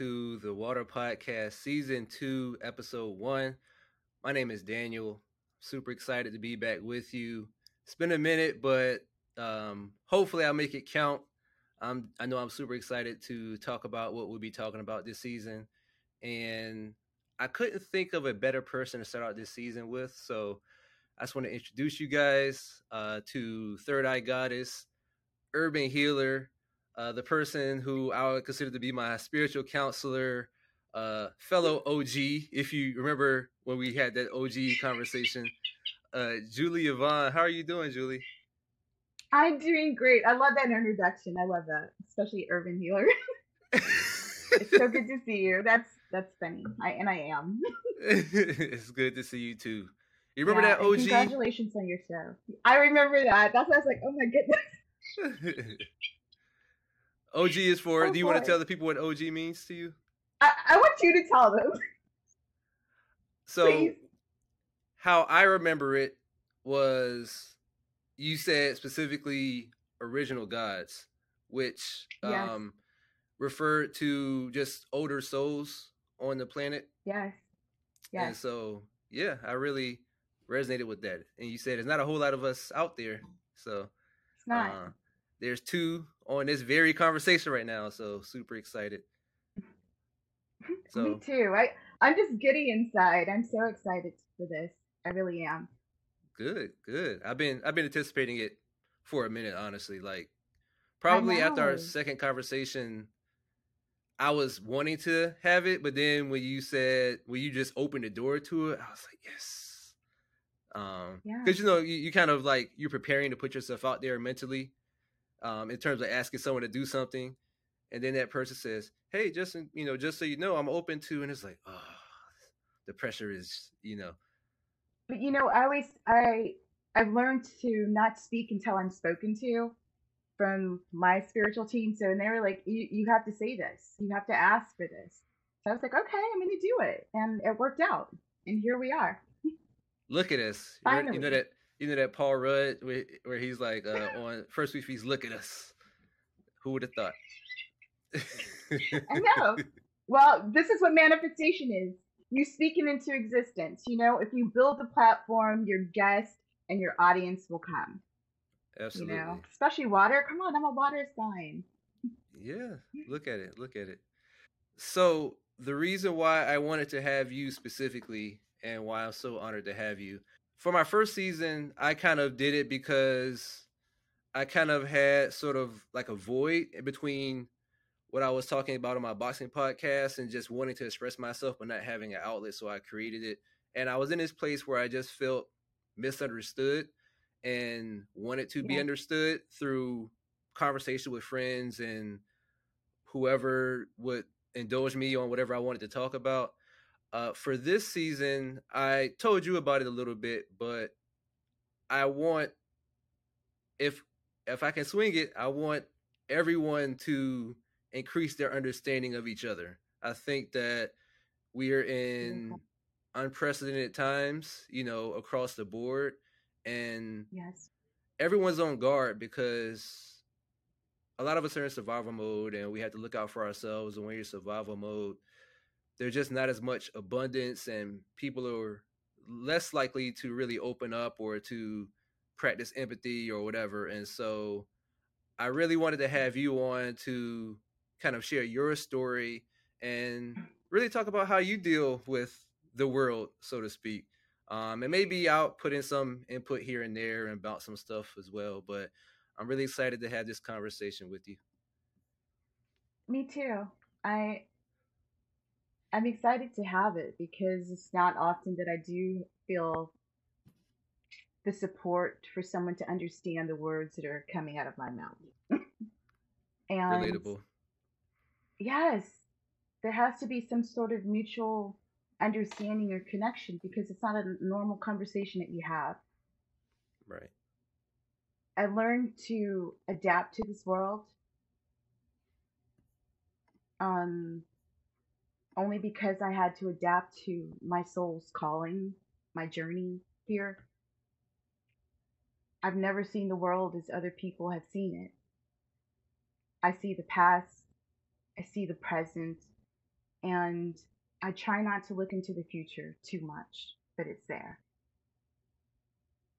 to the Water Podcast, Season 2, Episode 1. My name is Daniel. Super excited to be back with you. It's been a minute, but um, hopefully I'll make it count. I'm, I know I'm super excited to talk about what we'll be talking about this season. And I couldn't think of a better person to start out this season with. So I just want to introduce you guys uh, to Third Eye Goddess, Urban Healer, uh, the person who I would consider to be my spiritual counselor, uh, fellow OG. If you remember when we had that OG conversation, uh, Julie Evonne, how are you doing, Julie? I'm doing great. I love that introduction. I love that, especially Urban Healer. it's so good to see you. That's that's funny. I and I am. it's good to see you too. You remember yeah, that OG? Congratulations on your show. I remember that. That's why I was like, oh my goodness. OG is for. Oh, do you want to tell the people what OG means to you? I, I want you to tell them. So, Please. how I remember it was you said specifically original gods, which yes. um, referred to just older souls on the planet. Yes. Yes. And so, yeah, I really resonated with that. And you said there's not a whole lot of us out there. So, it's not. Uh, there's two on this very conversation right now. So super excited. So me too. I I'm just giddy inside. I'm so excited for this. I really am. Good, good. I've been I've been anticipating it for a minute, honestly. Like probably after our second conversation, I was wanting to have it, but then when you said when you just opened the door to it, I was like, yes. Um, because yeah. you know you, you kind of like you're preparing to put yourself out there mentally um, in terms of asking someone to do something, and then that person says, "Hey, just you know, just so you know, I'm open to," and it's like, oh, the pressure is, you know. But you know, I always I I've learned to not speak until I'm spoken to from my spiritual team. So, and they were like, you, you have to say this, you have to ask for this. So I was like, okay, I'm going to do it. And it worked out. And here we are. Look at us. You know that you know that Paul Rudd where, where he's like uh, on first week he's look at us. Who would have thought? I know. Well, this is what manifestation is. You speak it into existence. You know, if you build the platform, your guest and your audience will come. Absolutely. You know, especially water. Come on, I'm a water sign. Yeah, look at it. Look at it. So the reason why I wanted to have you specifically, and why I'm so honored to have you, for my first season, I kind of did it because I kind of had sort of like a void between what I was talking about on my boxing podcast and just wanting to express myself but not having an outlet. So I created it. And I was in this place where I just felt misunderstood and wanted to yeah. be understood through conversation with friends and whoever would indulge me on whatever I wanted to talk about. Uh, for this season, I told you about it a little bit, but I want if if I can swing it, I want everyone to increase their understanding of each other. I think that we are in unprecedented times, you know, across the board, and yes, everyone's on guard because a lot of us are in survival mode, and we have to look out for ourselves. And when you're in survival mode, there's just not as much abundance and people are less likely to really open up or to practice empathy or whatever and so i really wanted to have you on to kind of share your story and really talk about how you deal with the world so to speak um, and maybe i'll put in some input here and there and bounce some stuff as well but i'm really excited to have this conversation with you. Me too. I I'm excited to have it because it's not often that I do feel the support for someone to understand the words that are coming out of my mouth. and relatable. Yes, there has to be some sort of mutual understanding or connection because it's not a normal conversation that you have. Right. I learned to adapt to this world. Um, only because I had to adapt to my soul's calling, my journey here. I've never seen the world as other people have seen it. I see the past, I see the present, and I try not to look into the future too much, but it's there.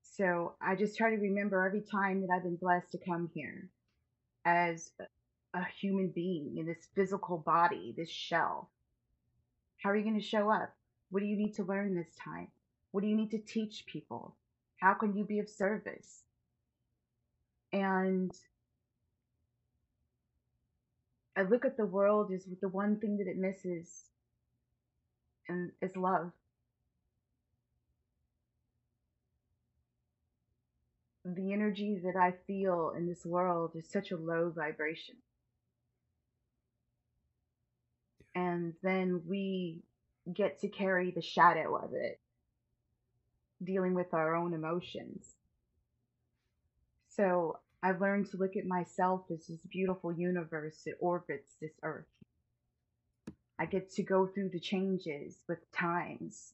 So I just try to remember every time that I've been blessed to come here as a human being in this physical body, this shell. How are you going to show up? What do you need to learn this time? What do you need to teach people? How can you be of service? And I look at the world as the one thing that it misses, and is love. The energy that I feel in this world is such a low vibration. And then we get to carry the shadow of it, dealing with our own emotions. So I've learned to look at myself as this beautiful universe that orbits this earth. I get to go through the changes with times.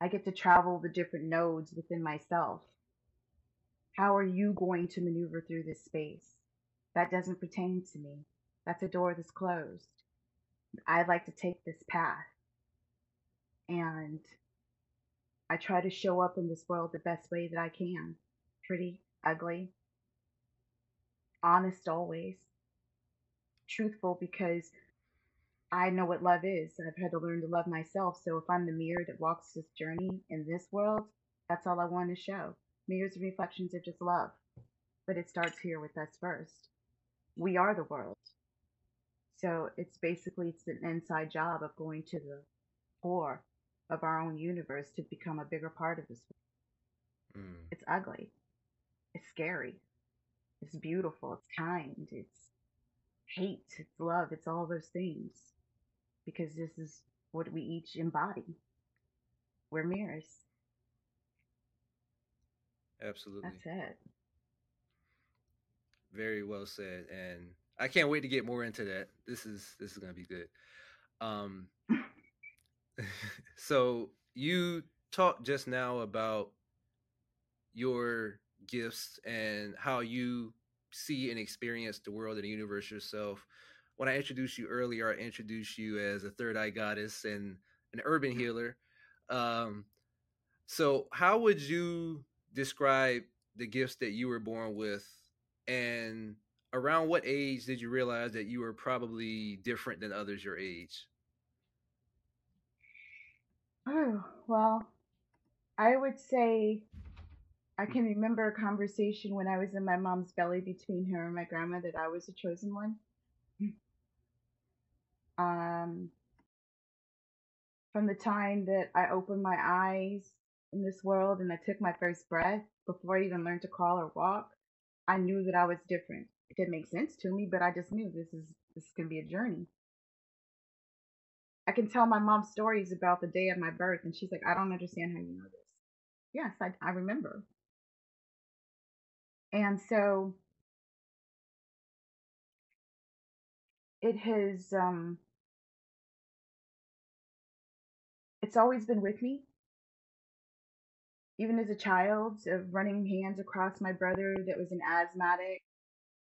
I get to travel the different nodes within myself. How are you going to maneuver through this space? That doesn't pertain to me. That's a door that's closed. I'd like to take this path. And I try to show up in this world the best way that I can. Pretty, ugly, honest always, truthful because I know what love is. I've had to learn to love myself. So if I'm the mirror that walks this journey in this world, that's all I want to show. Mirrors and reflections of just love. But it starts here with us first. We are the world. So it's basically it's an inside job of going to the core of our own universe to become a bigger part of this world. Mm. It's ugly. It's scary. It's beautiful. It's kind. It's hate. It's love. It's all those things. Because this is what we each embody. We're mirrors. Absolutely. That's it. Very well said. And I can't wait to get more into that. This is this is gonna be good. Um so you talked just now about your gifts and how you see and experience the world and the universe yourself. When I introduced you earlier, I introduced you as a third eye goddess and an urban healer. Um, so, how would you describe the gifts that you were born with, and around what age did you realize that you were probably different than others your age? Oh, well, I would say I can remember a conversation when I was in my mom's belly between her and my grandma that I was a chosen one. Um, from the time that I opened my eyes in this world and I took my first breath before I even learned to crawl or walk, I knew that I was different. It didn't make sense to me, but I just knew this is this is gonna be a journey. I can tell my mom stories about the day of my birth, and she's like, I don't understand how you know this. Yes, I, I remember. And so it has um it's always been with me. Even as a child, of running hands across my brother that was an asthmatic,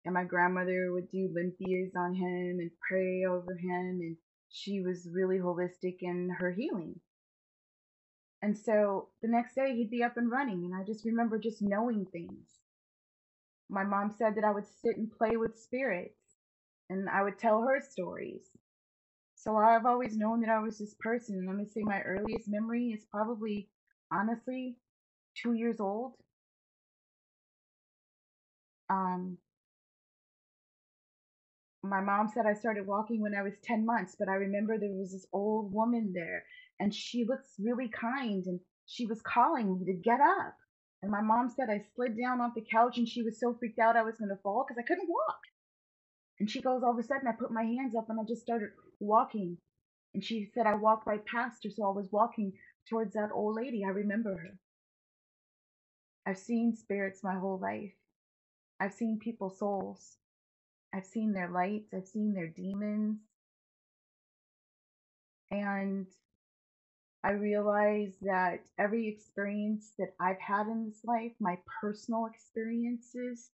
and my grandmother would do limpias on him and pray over him, and she was really holistic in her healing. And so the next day he'd be up and running, and I just remember just knowing things my mom said that I would sit and play with spirits and I would tell her stories. So I've always known that I was this person. And let me say my earliest memory is probably, honestly, two years old. Um, my mom said I started walking when I was 10 months, but I remember there was this old woman there and she looks really kind and she was calling me to get up. And my mom said I slid down off the couch and she was so freaked out I was going to fall because I couldn't walk. And she goes, all of a sudden, I put my hands up and I just started walking. And she said I walked right past her, so I was walking towards that old lady. I remember her. I've seen spirits my whole life. I've seen people's souls. I've seen their lights. I've seen their demons. And I realize that every experience that I've had in this life, my personal experiences,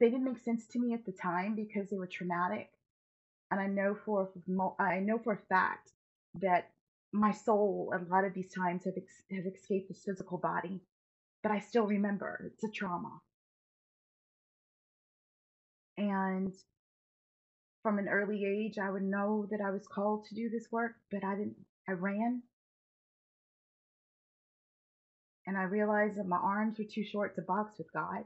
they didn't make sense to me at the time because they were traumatic. and I know for I know for a fact that my soul a lot of these times have ex- escaped this physical body, but I still remember it's a trauma. And from an early age, I would know that I was called to do this work, but I didn't. I ran, and I realized that my arms were too short to box with God.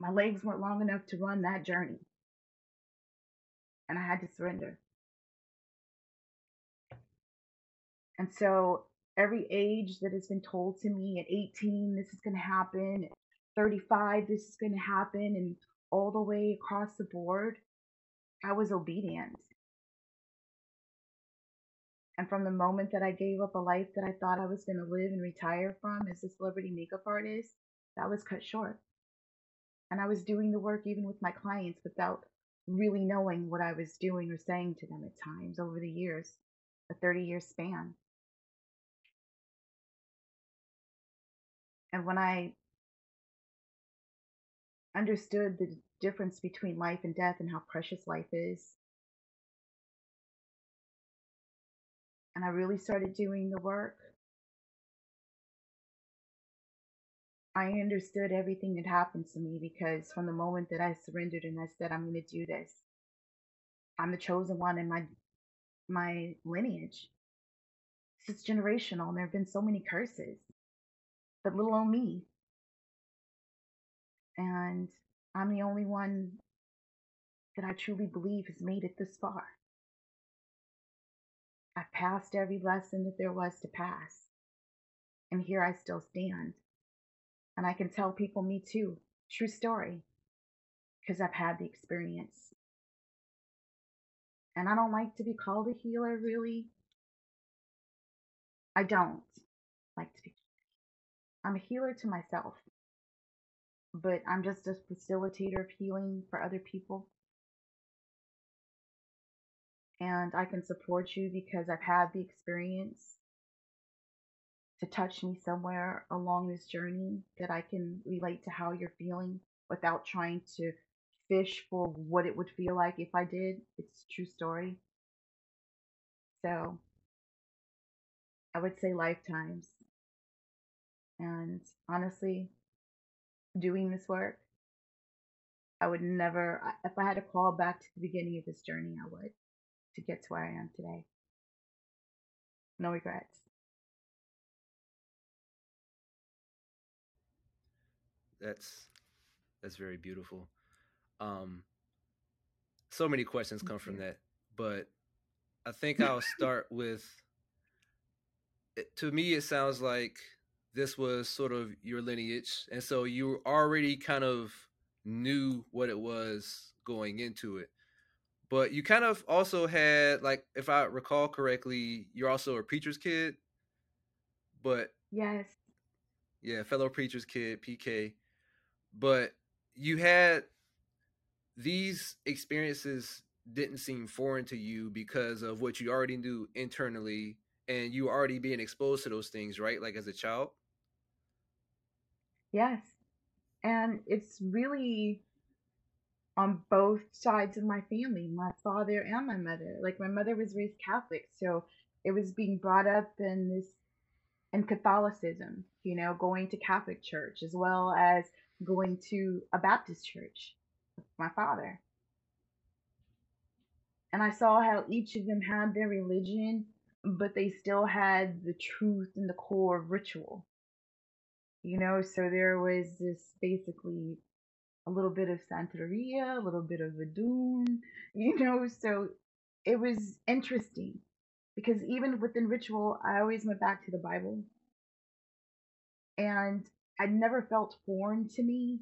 My legs weren't long enough to run that journey and I had to surrender. And so every age that has been told to me at 18, this is going to happen, 35, this is going to happen, and all the way across the board, I was obedient. And from the moment that I gave up a life that I thought I was going to live and retire from as a celebrity makeup artist, that was cut short. And I was doing the work even with my clients without really knowing what I was doing or saying to them at times over the years, a 30 year span. And when I understood the difference between life and death and how precious life is, and I really started doing the work, I understood everything that happened to me because from the moment that I surrendered and I said, I'm going to do this, I'm the chosen one in my my lineage. It's generational, and there have been so many curses, but little old me. And I'm the only one that I truly believe has made it this far. I've passed every lesson that there was to pass, and here I still stand. And I can tell people, me too. True story. Because I've had the experience. And I don't like to be called a healer, really. I don't like to be. I'm a healer to myself. But I'm just a facilitator of healing for other people. And I can support you because I've had the experience to touch me somewhere along this journey that I can relate to how you're feeling without trying to fish for what it would feel like if I did. It's a true story. So I would say lifetimes. And honestly, doing this work, I would never, if I had to call back to the beginning of this journey, I would to get to where I am today. No regrets. that's that's very beautiful. Um, so many questions come from that, but I think I'll start with. To me, it sounds like this was sort of your lineage, and so you already kind of knew what it was going into it. But you kind of also had, like, if I recall correctly, you're also a preacher's kid. But yes, yeah, fellow preacher's kid, PK but you had these experiences didn't seem foreign to you because of what you already knew internally and you already being exposed to those things right like as a child yes and it's really on both sides of my family my father and my mother like my mother was raised catholic so it was being brought up in this in catholicism you know going to catholic church as well as going to a Baptist church with my father. And I saw how each of them had their religion, but they still had the truth and the core of ritual. You know, so there was this basically a little bit of Santeria, a little bit of Voodoo, you know, so it was interesting because even within ritual, I always went back to the Bible. And I never felt foreign to me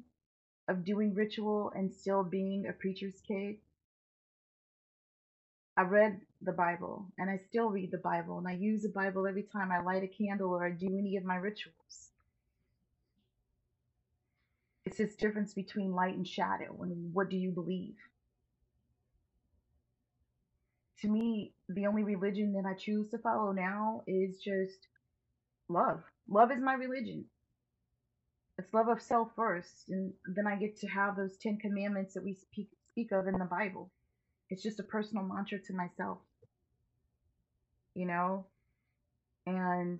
of doing ritual and still being a preacher's kid. I read the Bible and I still read the Bible and I use the Bible every time I light a candle or I do any of my rituals. It's this difference between light and shadow and what do you believe? To me, the only religion that I choose to follow now is just love. Love is my religion. It's love of self first, and then I get to have those Ten Commandments that we speak speak of in the Bible. It's just a personal mantra to myself. You know? And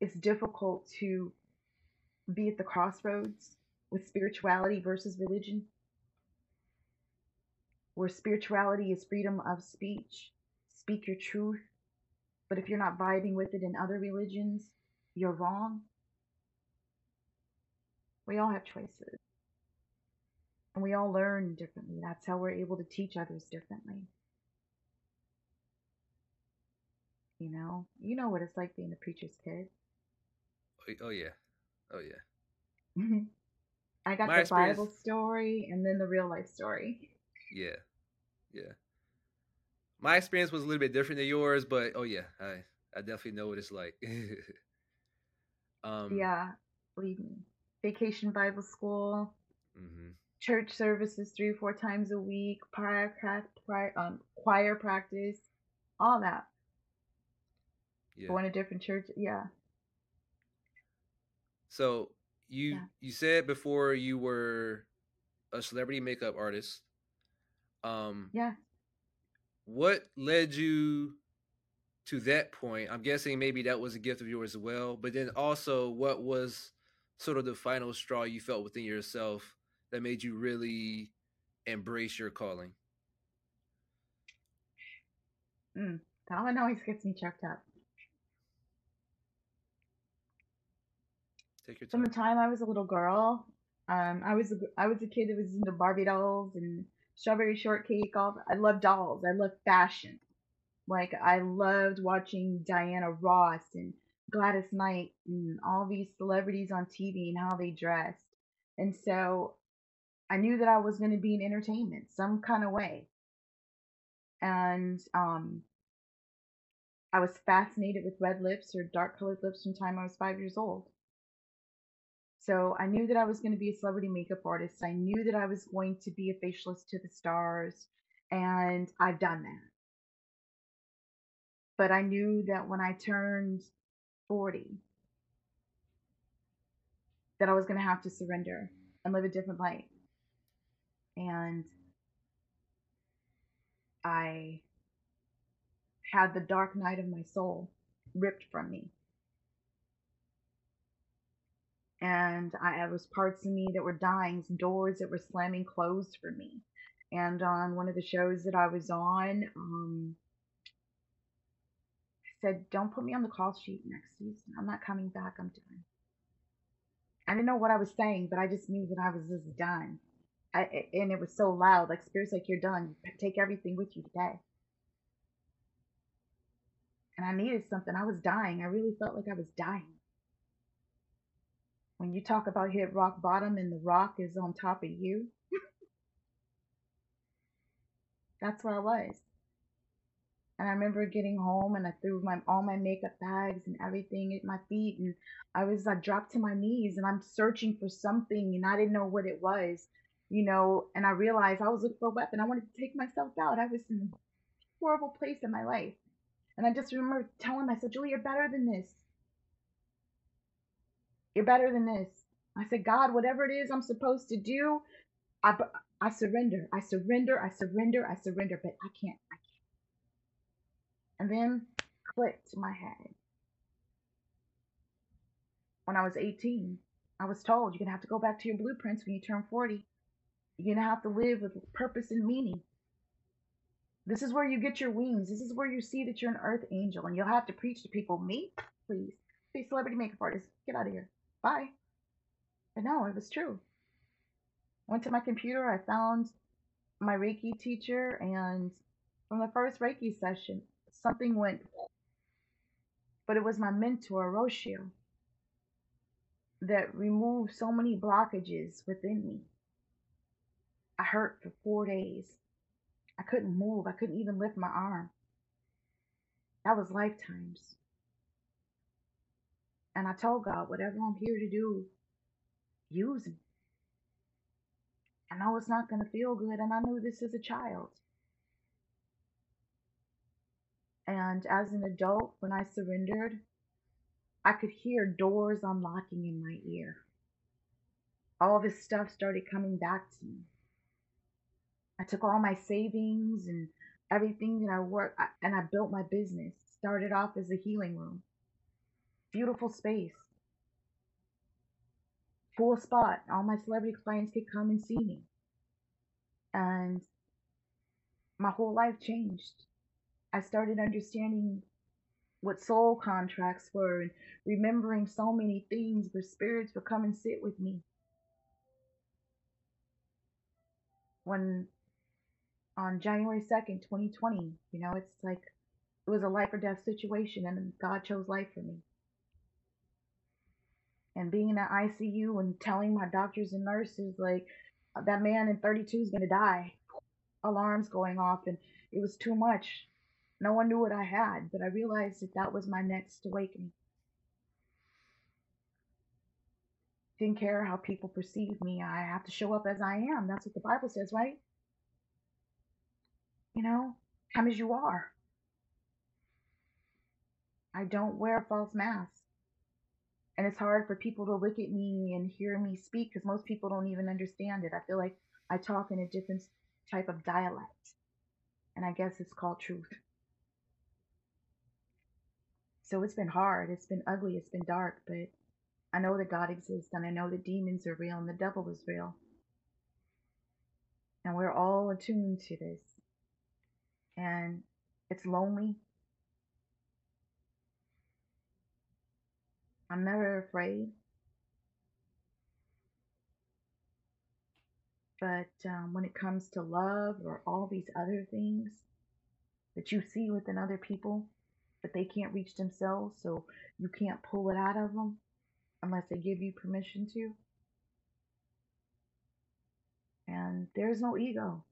it's difficult to be at the crossroads with spirituality versus religion, where spirituality is freedom of speech. Speak your truth. But if you're not vibing with it in other religions, you're wrong. We all have choices. And we all learn differently. That's how we're able to teach others differently. You know, you know what it's like being a preacher's kid. Oh, oh yeah, oh yeah. I got My the experience... Bible story and then the real life story. Yeah, yeah. My experience was a little bit different than yours, but oh yeah, I I definitely know what it's like. um, yeah, believe me. vacation Bible school, mm-hmm. church services three or four times a week, choir, choir, um, choir practice, all that. Yeah. Going to different church, yeah. So you yeah. you said before you were a celebrity makeup artist. Um, yeah. What led you to that point? I'm guessing maybe that was a gift of yours as well. But then also, what was sort of the final straw you felt within yourself that made you really embrace your calling? Mm, that one always gets me checked up. Take your time. From the time I was a little girl, um, I was a, I was a kid that was into Barbie dolls and strawberry shortcake. All I love dolls. I love fashion. Like I loved watching Diana Ross and Gladys Knight and all these celebrities on TV and how they dressed. And so I knew that I was going to be in entertainment some kind of way. And um, I was fascinated with red lips or dark colored lips from the time I was five years old. So I knew that I was going to be a celebrity makeup artist. I knew that I was going to be a facialist to the stars. And I've done that. But I knew that when I turned 40, that I was going to have to surrender and live a different life. And I had the dark night of my soul ripped from me and I, there was parts of me that were dying, doors that were slamming closed for me. And on one of the shows that I was on, um, I said, "Don't put me on the call sheet next season. I'm not coming back. I'm done." I didn't know what I was saying, but I just knew that I was just done. I, and it was so loud, like spirits, like you're done. Take everything with you today. And I needed something. I was dying. I really felt like I was dying when you talk about hit rock bottom and the rock is on top of you, that's where I was. And I remember getting home and I threw my all my makeup bags and everything at my feet and I was I dropped to my knees and I'm searching for something and I didn't know what it was, you know, and I realized I was looking for a weapon. I wanted to take myself out. I was in a horrible place in my life. And I just remember telling myself, Julie, you're better than this. You're better than this. I said, God, whatever it is I'm supposed to do, I, I surrender. I surrender. I surrender. I surrender. But I can't. I can't. And then clicked my head. When I was 18, I was told you're going to have to go back to your blueprints when you turn 40. You're going to have to live with purpose and meaning. This is where you get your wings. This is where you see that you're an earth angel. And you'll have to preach to people, me, please. Be celebrity makeup artist. Get out of here. Bye. But no, it was true. Went to my computer, I found my Reiki teacher, and from the first Reiki session, something went. But it was my mentor, Roshio, that removed so many blockages within me. I hurt for four days. I couldn't move. I couldn't even lift my arm. That was lifetimes. And I told God, whatever I'm here to do, use me. I know it's not going to feel good, and I knew this as a child. And as an adult, when I surrendered, I could hear doors unlocking in my ear. All this stuff started coming back to me. I took all my savings and everything that I worked and I built my business. Started off as a healing room. Beautiful space. Full spot. All my celebrity clients could come and see me. And my whole life changed. I started understanding what soul contracts were and remembering so many things where spirits would come and sit with me. When on January 2nd, 2020, you know, it's like it was a life or death situation and God chose life for me. And being in the ICU and telling my doctors and nurses, like, that man in 32 is going to die. Alarms going off, and it was too much. No one knew what I had, but I realized that that was my next awakening. Didn't care how people perceive me. I have to show up as I am. That's what the Bible says, right? You know, come as you are. I don't wear a false masks. And it's hard for people to look at me and hear me speak because most people don't even understand it. I feel like I talk in a different type of dialect. And I guess it's called truth. So it's been hard, it's been ugly, it's been dark, but I know that God exists and I know that demons are real and the devil is real. And we're all attuned to this. And it's lonely. I'm never afraid. But um, when it comes to love or all these other things that you see within other people, but they can't reach themselves, so you can't pull it out of them unless they give you permission to. And there's no ego.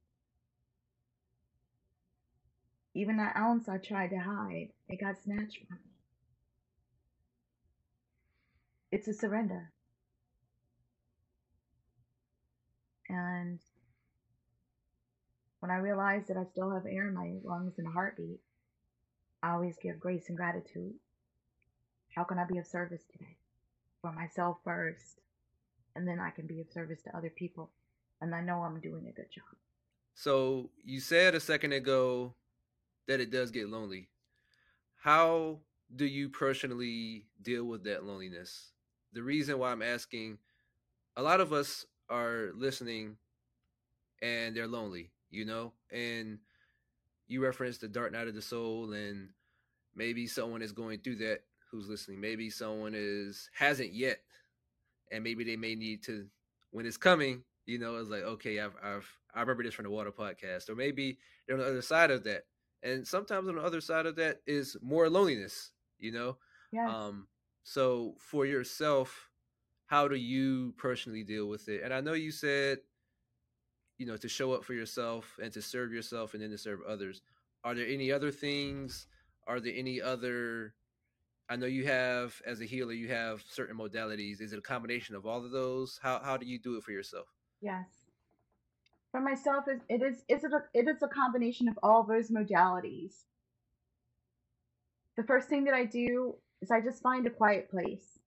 Even that ounce I tried to hide, it got snatched from me. It's a surrender. And when I realize that I still have air in my lungs and a heartbeat, I always give grace and gratitude. How can I be of service today? For myself first, and then I can be of service to other people. And I know I'm doing a good job. So you said a second ago that it does get lonely. How do you personally deal with that loneliness? The reason why I'm asking, a lot of us are listening and they're lonely, you know, and you referenced the dark night of the soul and maybe someone is going through that who's listening. Maybe someone is hasn't yet and maybe they may need to when it's coming you know it's like okay i've, I've i remember this from the water podcast or maybe they're on the other side of that. And sometimes on the other side of that is more loneliness you know? Yes. um so for yourself how do you personally deal with it? And i know you said you know to show up for yourself and to serve yourself and then to serve others. Are there any other things? Are there any other i know you have as a healer you have certain modalities. Is it a combination of all of those? How how do you do it for yourself? Yes. For myself it is is it a, it is a combination of all those modalities. The first thing that i do is i just find a quiet place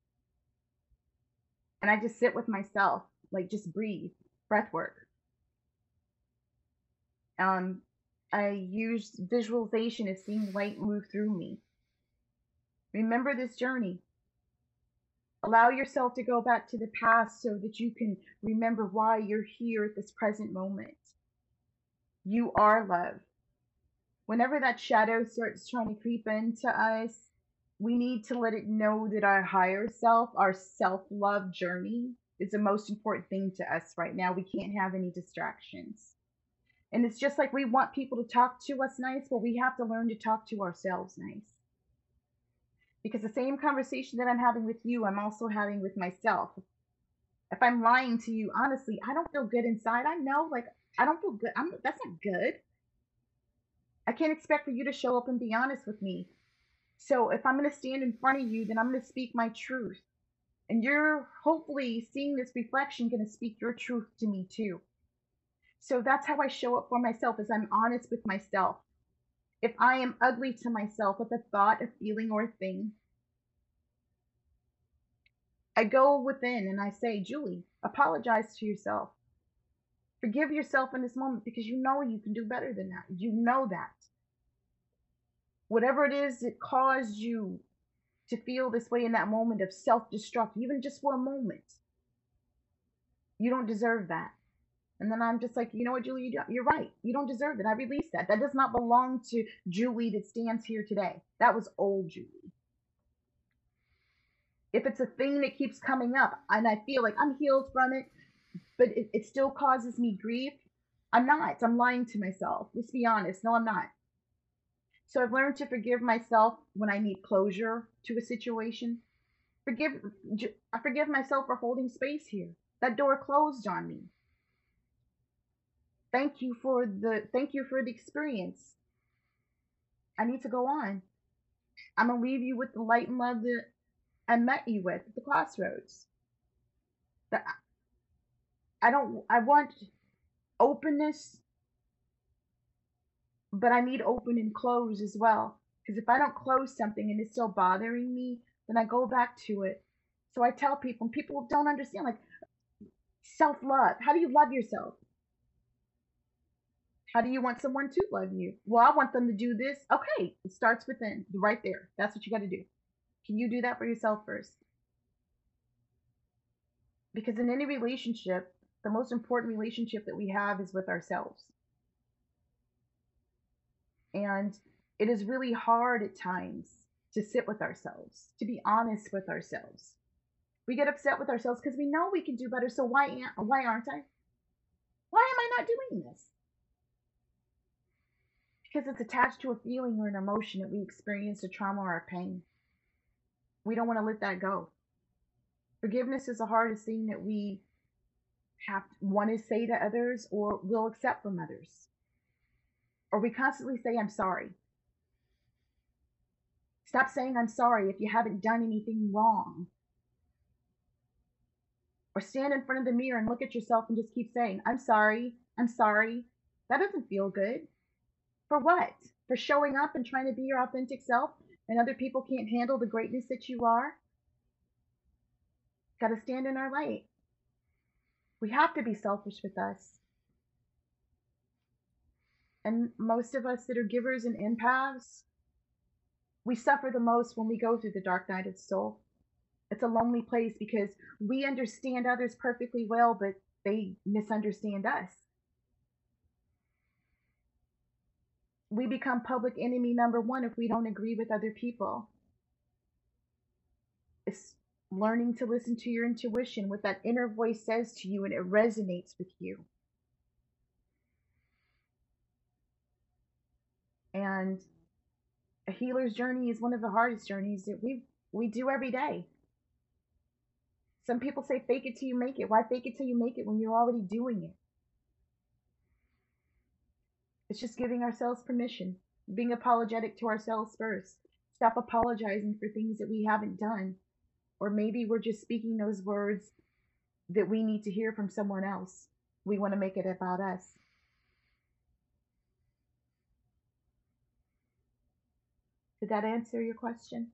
and i just sit with myself like just breathe breath work um, I use visualization of seeing light move through me. Remember this journey. Allow yourself to go back to the past so that you can remember why you're here at this present moment. You are love. Whenever that shadow starts trying to creep into us, we need to let it know that our higher self, our self love journey, is the most important thing to us right now. We can't have any distractions. And it's just like we want people to talk to us nice, but we have to learn to talk to ourselves nice. Because the same conversation that I'm having with you, I'm also having with myself. If I'm lying to you, honestly, I don't feel good inside. I know, like, I don't feel good. I'm, that's not good. I can't expect for you to show up and be honest with me. So if I'm going to stand in front of you, then I'm going to speak my truth. And you're hopefully seeing this reflection going to speak your truth to me too. So that's how I show up for myself is I'm honest with myself. If I am ugly to myself with a thought, a feeling, or a thing, I go within and I say, Julie, apologize to yourself. Forgive yourself in this moment because you know you can do better than that. You know that. Whatever it is that caused you to feel this way in that moment of self destruct, even just for a moment, you don't deserve that. And then I'm just like, you know what, Julie, you're right. You don't deserve it. I release that. That does not belong to Julie that stands here today. That was old Julie. If it's a thing that keeps coming up and I feel like I'm healed from it, but it, it still causes me grief, I'm not. I'm lying to myself. Let's be honest. No, I'm not. So I've learned to forgive myself when I need closure to a situation. Forgive I forgive myself for holding space here. That door closed on me. Thank you for the thank you for the experience. I need to go on. I'm gonna leave you with the light and love that I met you with at the crossroads. That I don't I want openness, but I need open and close as well. Because if I don't close something and it's still bothering me, then I go back to it. So I tell people, and people don't understand, like self love. How do you love yourself? How do you want someone to love you? Well, I want them to do this. Okay, it starts within, right there. That's what you got to do. Can you do that for yourself first? Because in any relationship, the most important relationship that we have is with ourselves. And it is really hard at times to sit with ourselves, to be honest with ourselves. We get upset with ourselves because we know we can do better. So why why aren't I? Why am I not doing this? Because it's attached to a feeling or an emotion that we experienced a trauma or a pain. We don't want to let that go. Forgiveness is the hardest thing that we have want to say to others or will accept from others. Or we constantly say, I'm sorry. Stop saying I'm sorry if you haven't done anything wrong. Or stand in front of the mirror and look at yourself and just keep saying, I'm sorry, I'm sorry. That doesn't feel good. For what? For showing up and trying to be your authentic self and other people can't handle the greatness that you are? Got to stand in our light. We have to be selfish with us. And most of us that are givers and empaths, we suffer the most when we go through the dark night of soul. It's a lonely place because we understand others perfectly well, but they misunderstand us. We become public enemy number one if we don't agree with other people. It's learning to listen to your intuition, what that inner voice says to you, and it resonates with you. And a healer's journey is one of the hardest journeys that we we do every day. Some people say fake it till you make it. Why fake it till you make it when you're already doing it? It's just giving ourselves permission, being apologetic to ourselves first. Stop apologizing for things that we haven't done or maybe we're just speaking those words that we need to hear from someone else. We want to make it about us. Did that answer your question?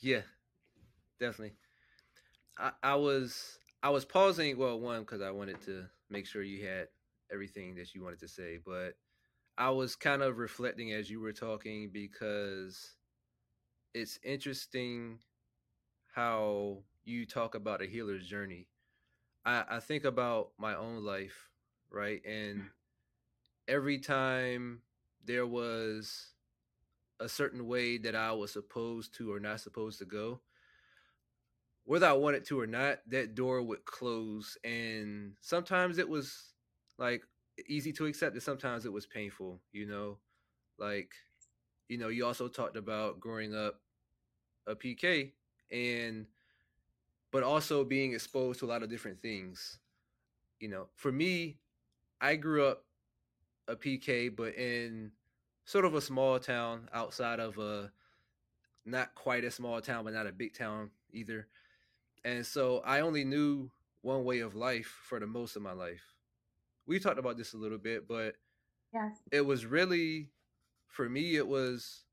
Yeah, definitely. I, I was I was pausing. Well, one because I wanted to make sure you had everything that you wanted to say, but I was kind of reflecting as you were talking because it's interesting how you talk about a healer's journey. I, I think about my own life, right? And hmm. every time there was a certain way that I was supposed to or not supposed to go, whether I wanted to or not, that door would close. And sometimes it was like easy to accept, and sometimes it was painful, you know? Like, you know, you also talked about growing up a PK and but also being exposed to a lot of different things. You know, for me, I grew up a PK, but in sort of a small town outside of a not quite a small town, but not a big town either. And so I only knew one way of life for the most of my life. We talked about this a little bit, but yes. it was really for me it was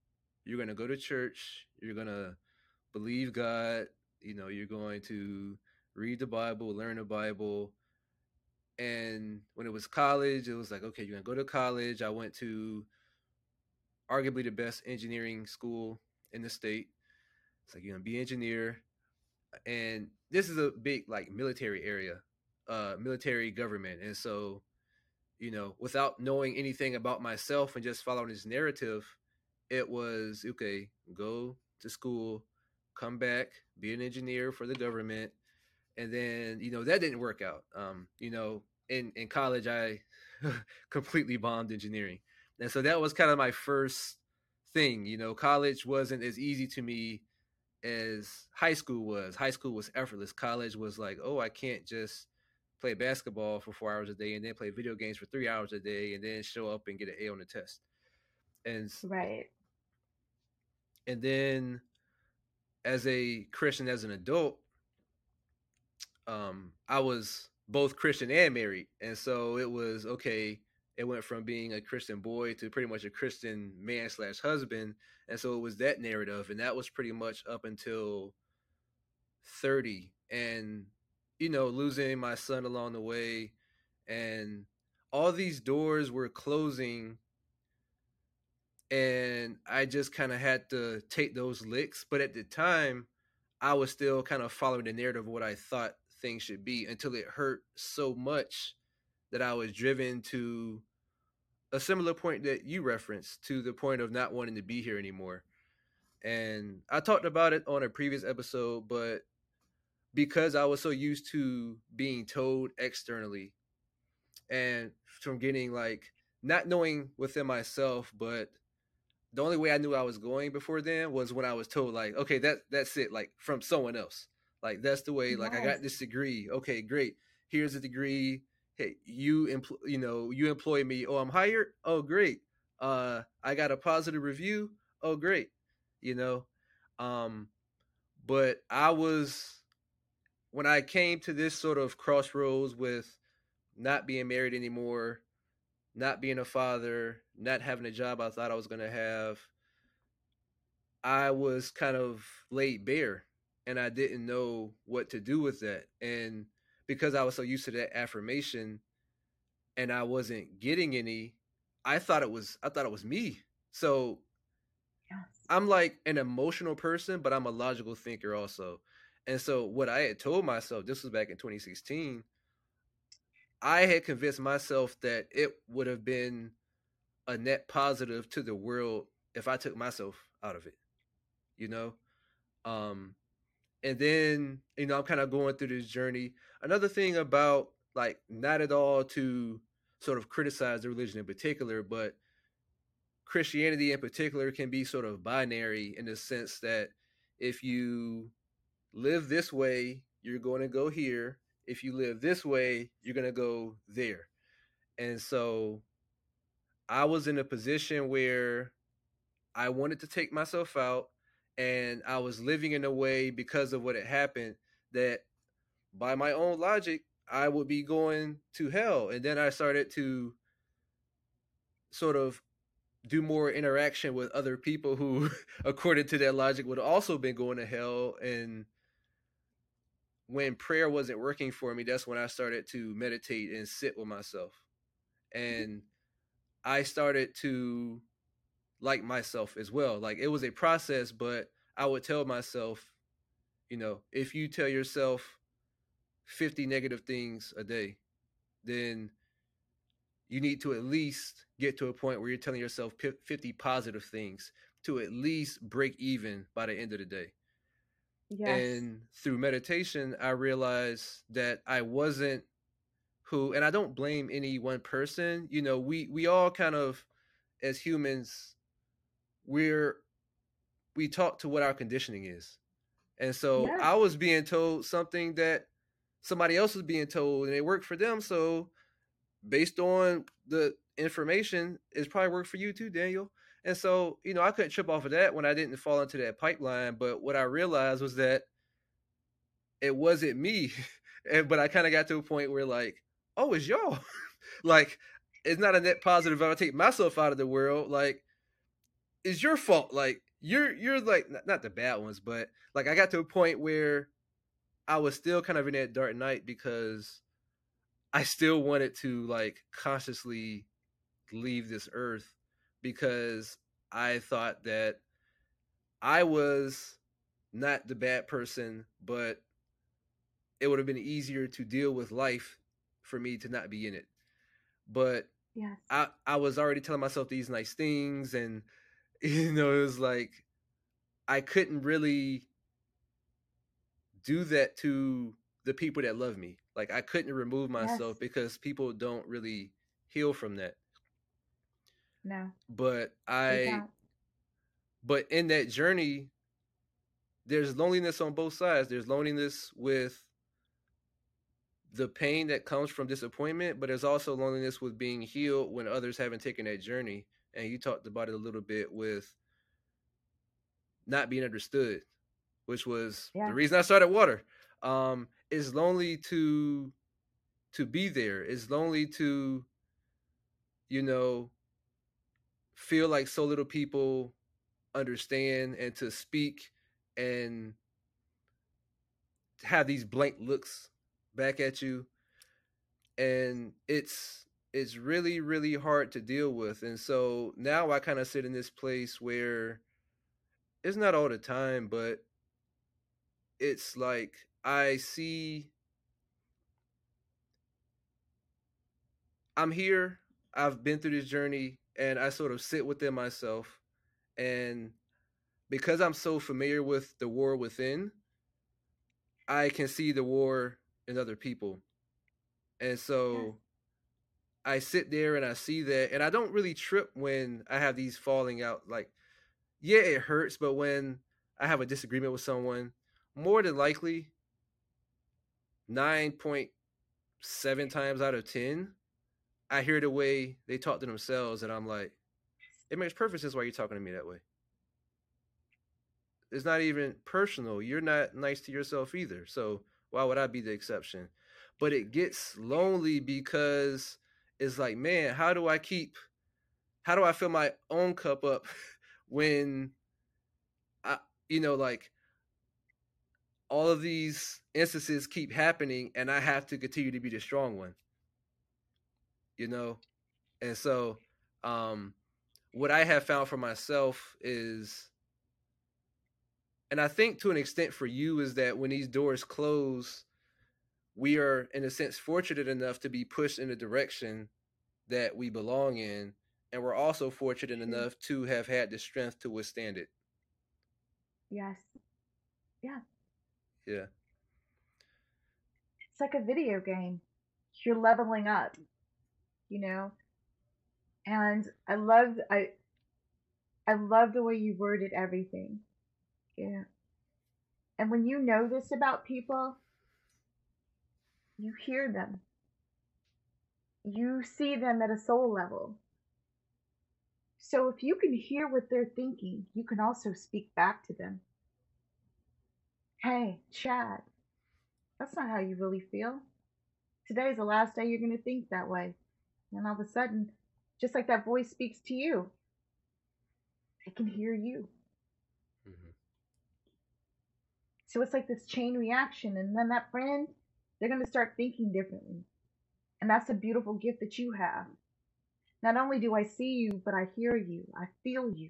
you're going to go to church, you're going to believe God, you know, you're going to read the Bible, learn the Bible, and when it was college, it was like, okay, you're gonna go to college. I went to arguably the best engineering school in the state. It's like you're gonna be an engineer, and this is a big like military area, uh, military government, and so, you know, without knowing anything about myself and just following this narrative, it was okay. Go to school, come back, be an engineer for the government, and then you know that didn't work out. Um, you know, in in college, I completely bombed engineering, and so that was kind of my first thing. You know, college wasn't as easy to me as high school was. High school was effortless. College was like, oh, I can't just play basketball for four hours a day and then play video games for three hours a day and then show up and get an A on the test. And right. And then as a Christian as an adult, um, I was both Christian and married. And so it was okay, it went from being a Christian boy to pretty much a Christian man slash husband. And so it was that narrative. And that was pretty much up until 30. And, you know, losing my son along the way. And all these doors were closing. And I just kind of had to take those licks. But at the time, I was still kind of following the narrative of what I thought things should be until it hurt so much that I was driven to a similar point that you referenced to the point of not wanting to be here anymore. And I talked about it on a previous episode, but because I was so used to being told externally and from getting like not knowing within myself, but the only way I knew I was going before then was when I was told like, okay, that that's it, like from someone else. Like that's the way. Like I got this degree. Okay, great. Here's a degree. You employ. You know, you employ me. Oh, I'm hired. Oh, great. Uh, I got a positive review. Oh, great. You know, um, but I was when I came to this sort of crossroads with not being married anymore, not being a father, not having a job I thought I was going to have. I was kind of laid bare and I didn't know what to do with that. And because I was so used to that affirmation and I wasn't getting any, I thought it was I thought it was me. So yes. I'm like an emotional person, but I'm a logical thinker also. And so what I had told myself, this was back in 2016, I had convinced myself that it would have been a net positive to the world if I took myself out of it. You know? Um and then you know i'm kind of going through this journey. Another thing about like not at all to sort of criticize the religion in particular but christianity in particular can be sort of binary in the sense that if you live this way you're going to go here. If you live this way you're going to go there. And so i was in a position where i wanted to take myself out and I was living in a way because of what had happened that by my own logic I would be going to hell. And then I started to sort of do more interaction with other people who according to that logic would also been going to hell. And when prayer wasn't working for me that's when I started to meditate and sit with myself. Mm-hmm. And I started to like myself as well. Like it was a process, but I would tell myself, you know, if you tell yourself 50 negative things a day, then you need to at least get to a point where you're telling yourself 50 positive things to at least break even by the end of the day. Yes. And through meditation, I realized that I wasn't who, and I don't blame any one person. You know, we we all kind of, as humans, we're we talk to what our conditioning is. And so yeah. I was being told something that somebody else was being told and it worked for them. So based on the information, it's probably worked for you too, Daniel. And so, you know, I couldn't trip off of that when I didn't fall into that pipeline. But what I realized was that it wasn't me. and but I kind of got to a point where like, oh, it's y'all. like, it's not a net positive if I take myself out of the world. Like, it's your fault. Like you're you're like not the bad ones, but like I got to a point where I was still kind of in that dark night because I still wanted to like consciously leave this earth because I thought that I was not the bad person, but it would have been easier to deal with life for me to not be in it. But Yes. I I was already telling myself these nice things and you know it was like I couldn't really do that to the people that love me. Like I couldn't remove myself Yes. because people don't really heal from that. No, But I but in that journey there's loneliness on both sides. There's loneliness with the pain that comes from disappointment, but there's also loneliness with being healed when others haven't taken that journey. And you talked about it a little bit with not being understood, which was Yeah. the reason I started water. Um, it's lonely to to be there. It's lonely to, you know, feel like so little people understand and to speak and have these blank looks back at you and it's it's really really hard to deal with and so now i kind of sit in this place where it's not all the time but it's like i see i'm here i've been through this journey and i sort of sit within myself and because i'm so familiar with the war within i can see the war in other people and so I sit there and I see that, and I don't really trip when I have these falling out. Like, yeah, it hurts, but when I have a disagreement with someone, more than likely, 9.7 times out of 10, I hear the way they talk to themselves, and I'm like, it makes perfect sense why you're talking to me that way. It's not even personal. You're not nice to yourself either. So why would I be the exception? But it gets lonely because it's like, man, how do I keep how do I fill my own cup up when I you know like all of these instances keep happening and I have to continue to be the strong one, you know? And so um what I have found for myself is and I think to an extent for you is that when these doors close, we are in a sense fortunate enough to be pushed in the direction that we belong in and we're also fortunate True. enough to have had the strength to withstand it Yes. Yeah. yeah It's like a video game. You're leveling up, you know? And I love I I love the way you worded everything. Yeah. And when you know this about people, you hear them. You see them at a soul level. So if you can hear what they're thinking, you can also speak back to them. Hey, Chad, that's not how you really feel. Today's the last day you're going to think that way. And all of a sudden, just like that voice speaks to you, they can hear you. Mhm. So it's like this chain reaction. And then that friend, they're going to start thinking differently. And that's a beautiful gift that you have. Not only do I see you, but I hear you, I feel you.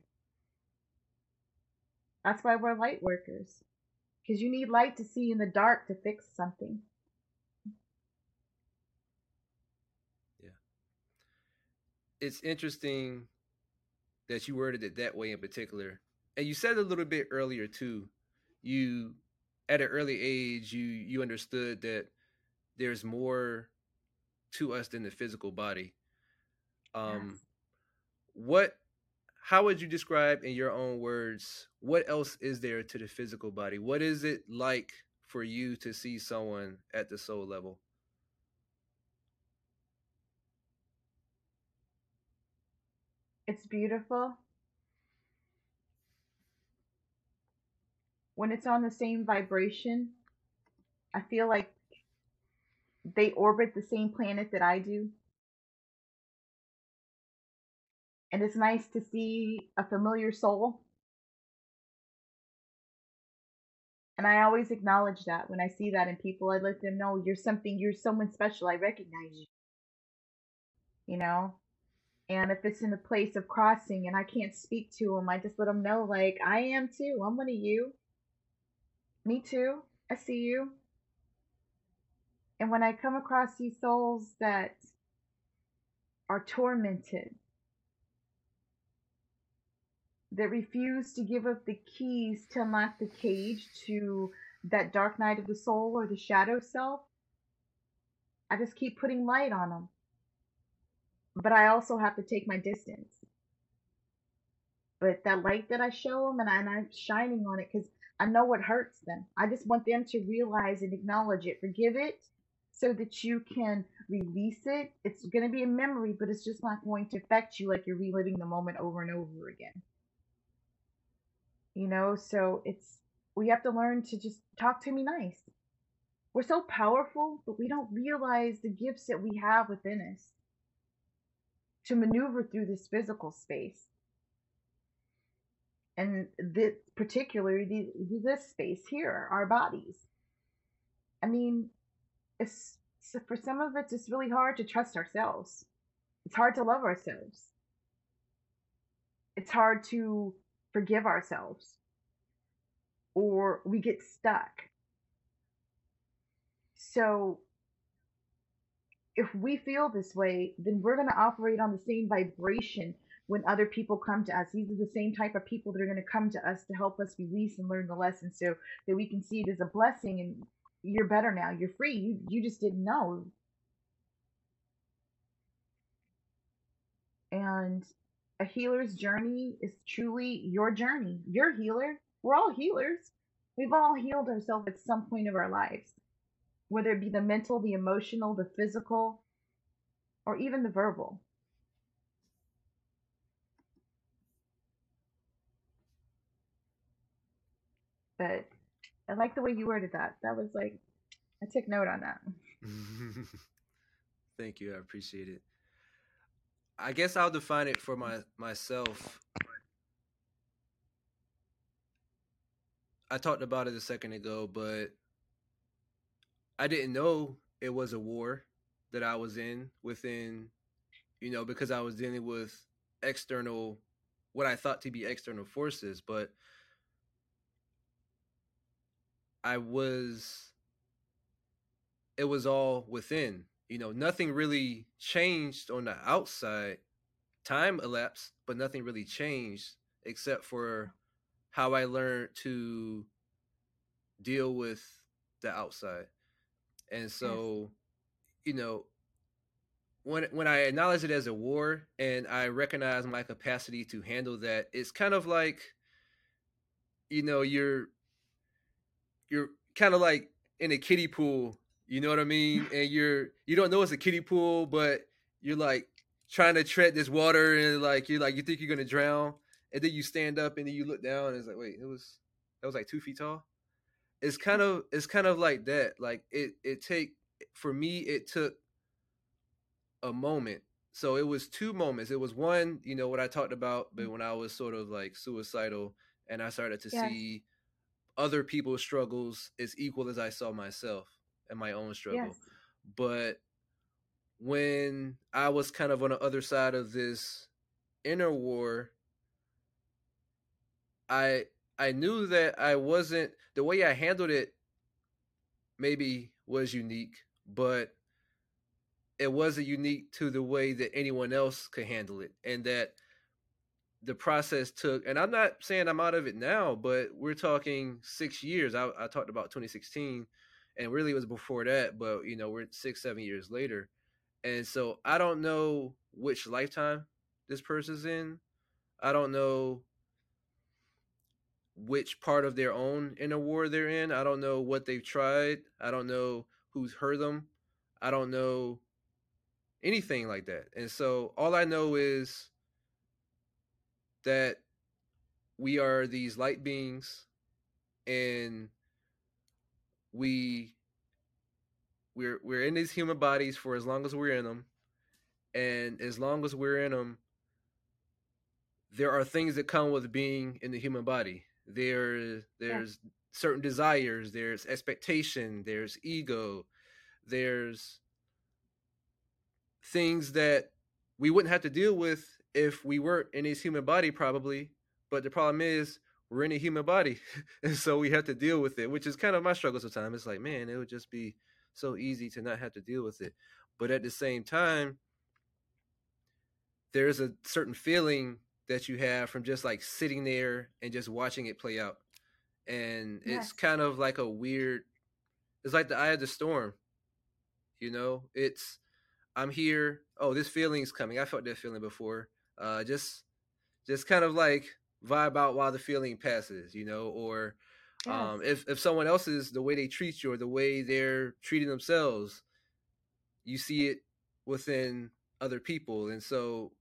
That's why we're light workers. Because you need light to see in the dark to fix something. Yeah. It's interesting that you worded it that way in particular and you said a little bit earlier too you at an early age you you understood that there's more to us than the physical body um Yes. what how would you describe in your own words what else is there to the physical body what is it like for you to see someone at the soul level It's beautiful. When it's on the same vibration, I feel like they orbit the same planet that I do. And it's nice to see a familiar soul. And I always acknowledge that when I see that in people, I let them know you're something, you're someone special. I recognize you. You know? And if it's in a place of crossing and I can't speak to them, I just let them know, like, I am too. I'm one of you. Me too. I see you. And when I come across these souls that are tormented, that refuse to give up the keys to unlock the cage to that dark night of the soul or the shadow self, I just keep putting light on them. But I also have to take my distance. But that light that I show them and, I, and I'm shining on it because I know what hurts them. I just want them to realize and acknowledge it, forgive it, so that you can release it. It's going to be a memory, but it's just not going to affect you like you're reliving the moment over and over again. You know, so it's we have to learn to just talk to me nice. We're so powerful, but we don't realize the gifts that we have within us to maneuver through this physical space and this particularly this space here, our bodies. I mean, it's for some of us, it's really hard to trust ourselves. It's hard to love ourselves. It's hard to forgive ourselves, or we get stuck. So, if we feel this way, then we're going to operate on the same vibration when other people come to us. These are the same type of people that are going to come to us to help us release and learn the lesson so that we can see it as a blessing and you're better now. You're free. You you just didn't know. And a healer's journey is truly your journey. You're healer. We're all healers. We've all healed ourselves at some point of our lives, whether it be the mental, the emotional, the physical, or even the verbal. but I like the way you worded that. That was like, I took note on that. Thank you. I appreciate it. I guess I'll define it for my myself. I talked about it a second ago, but I didn't know it was a war that I was in within, you know, because I was dealing with external, what I thought to be external forces. But I was it was all within. You know, nothing really changed on the outside. Time elapsed, but nothing really changed except for how I learned to deal with the outside. And so, you know, when when I acknowledge it as a war and I recognize my capacity to handle that, it's kind of like you know, you're you're kind of like in a kiddie pool, you know what I mean? And you're you don't know it's a kiddie pool, but you're like trying to tread this water and like you're like you think you're gonna drown, and then you stand up and then you look down and it's like wait, it was that was like two feet tall. It's mm. kind of it's kind of like that. Like it it take for me it took a moment. So it was two moments. It was one, you know, what I talked about, but mm. when I was sort of like suicidal and I started to yeah. see other people's struggles as equal as I saw myself and my own struggle. Yes. But when I was kind of on the other side of this inner war, I I knew that I wasn't the way I handled it maybe was unique, but it wasn't unique to the way that anyone else could handle it and that the process took, and I'm not saying I'm out of it now, but we're talking six years. I, I talked about 2016, and really it was before that, but you know we're six, seven years later, and so I don't know which lifetime this person's in. I don't know which part of their own inner war they're in. I don't know what they've tried. I don't know who's hurt them. I don't know anything like that. And so all I know is that we are these light beings and we we're we're in these human bodies for as long as we're in them. And as long as we're in them there are things that come with being in the human body. There there's certain desires, there's expectation, there's ego, there's things that we wouldn't have to deal with if we weren't in this human body, probably. But the problem is, we're in a human body, and so we have to deal with it, which is kind of my struggle sometimes. It's like, man, it would just be so easy to not have to deal with it. But at the same time, there's a certain feeling that you have from just like sitting there and just watching it play out. And yes. it's kind of like a weird it's like the eye of the storm. You know, it's I'm here. Oh, this feeling's coming. I felt that feeling before. Uh just just kind of like vibe out while the feeling passes, you know, or yes. um if if someone else is the way they treat you or the way they're treating themselves, you see it within other people. And so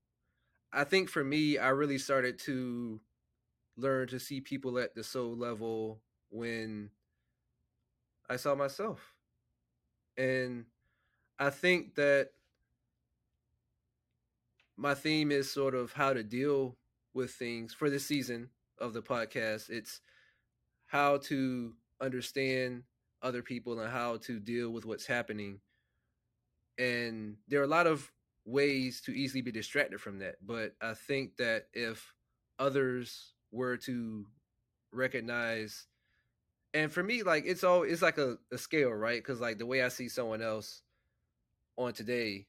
I think for me, I really started to learn to see people at the soul level when I saw myself. And I think that my theme is sort of how to deal with things for this season of the podcast. It's how to understand other people and how to deal with what's happening. And there are a lot of ways to easily be distracted from that. But I think that if others were to recognize and for me like it's all it's like a, a scale right because like the way i see someone else on today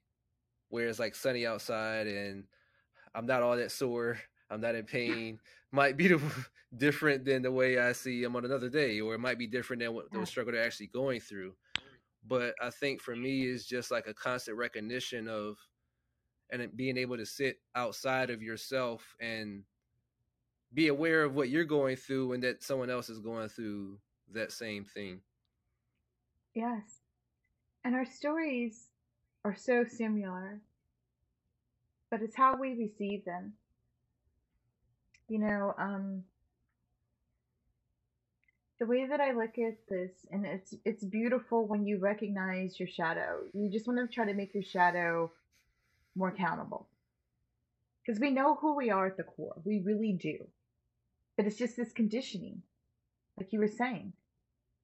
where it's like sunny outside and i'm not all that sore i'm not in pain might be different than the way i see them on another day or it might be different than what the mm. struggle they're actually going through but i think for me is just like a constant recognition of and being able to sit outside of yourself and be aware of what you're going through and that someone else is going through that same thing. Yes. And our stories are so similar, but it's how we receive them. You know, um, the way that I look at this, and it's it's beautiful when you recognize your shadow. You just want to try to make your shadow more accountable. Because we know who we are at the core. We really do. But it's just this conditioning, like you were saying,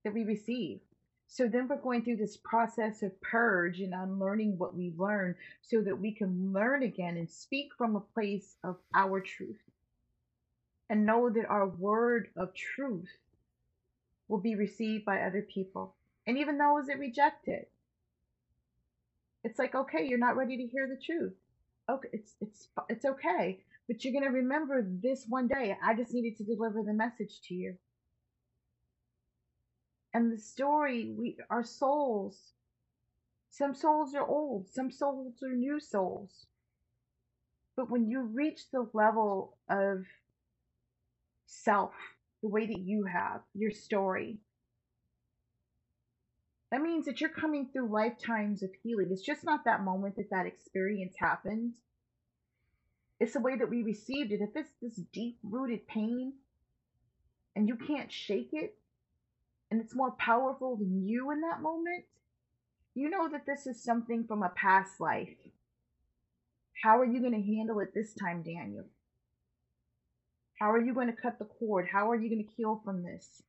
that we receive. So then we're going through this process of purge and unlearning what we've learned so that we can learn again and speak from a place of our truth. And know that our word of truth will be received by other people. And even those that reject it. It's like, okay, you're not ready to hear the truth. Okay, it's it's it's okay, but you're gonna remember this one day. I just needed to deliver the message to you. And the story, we our souls. Some souls are old, some souls are new souls. But when you reach the level of self, the way that you have, your story, that means that you're coming through lifetimes of healing. It's just not that moment that that experience happened. It's the way that we received it. If it's this deep rooted pain and you can't shake it, and it's more powerful than you in that moment, you know that this is something from a past life. How are you going to handle it this time, Daniel? How are you going to cut the cord? How are you going to heal from this?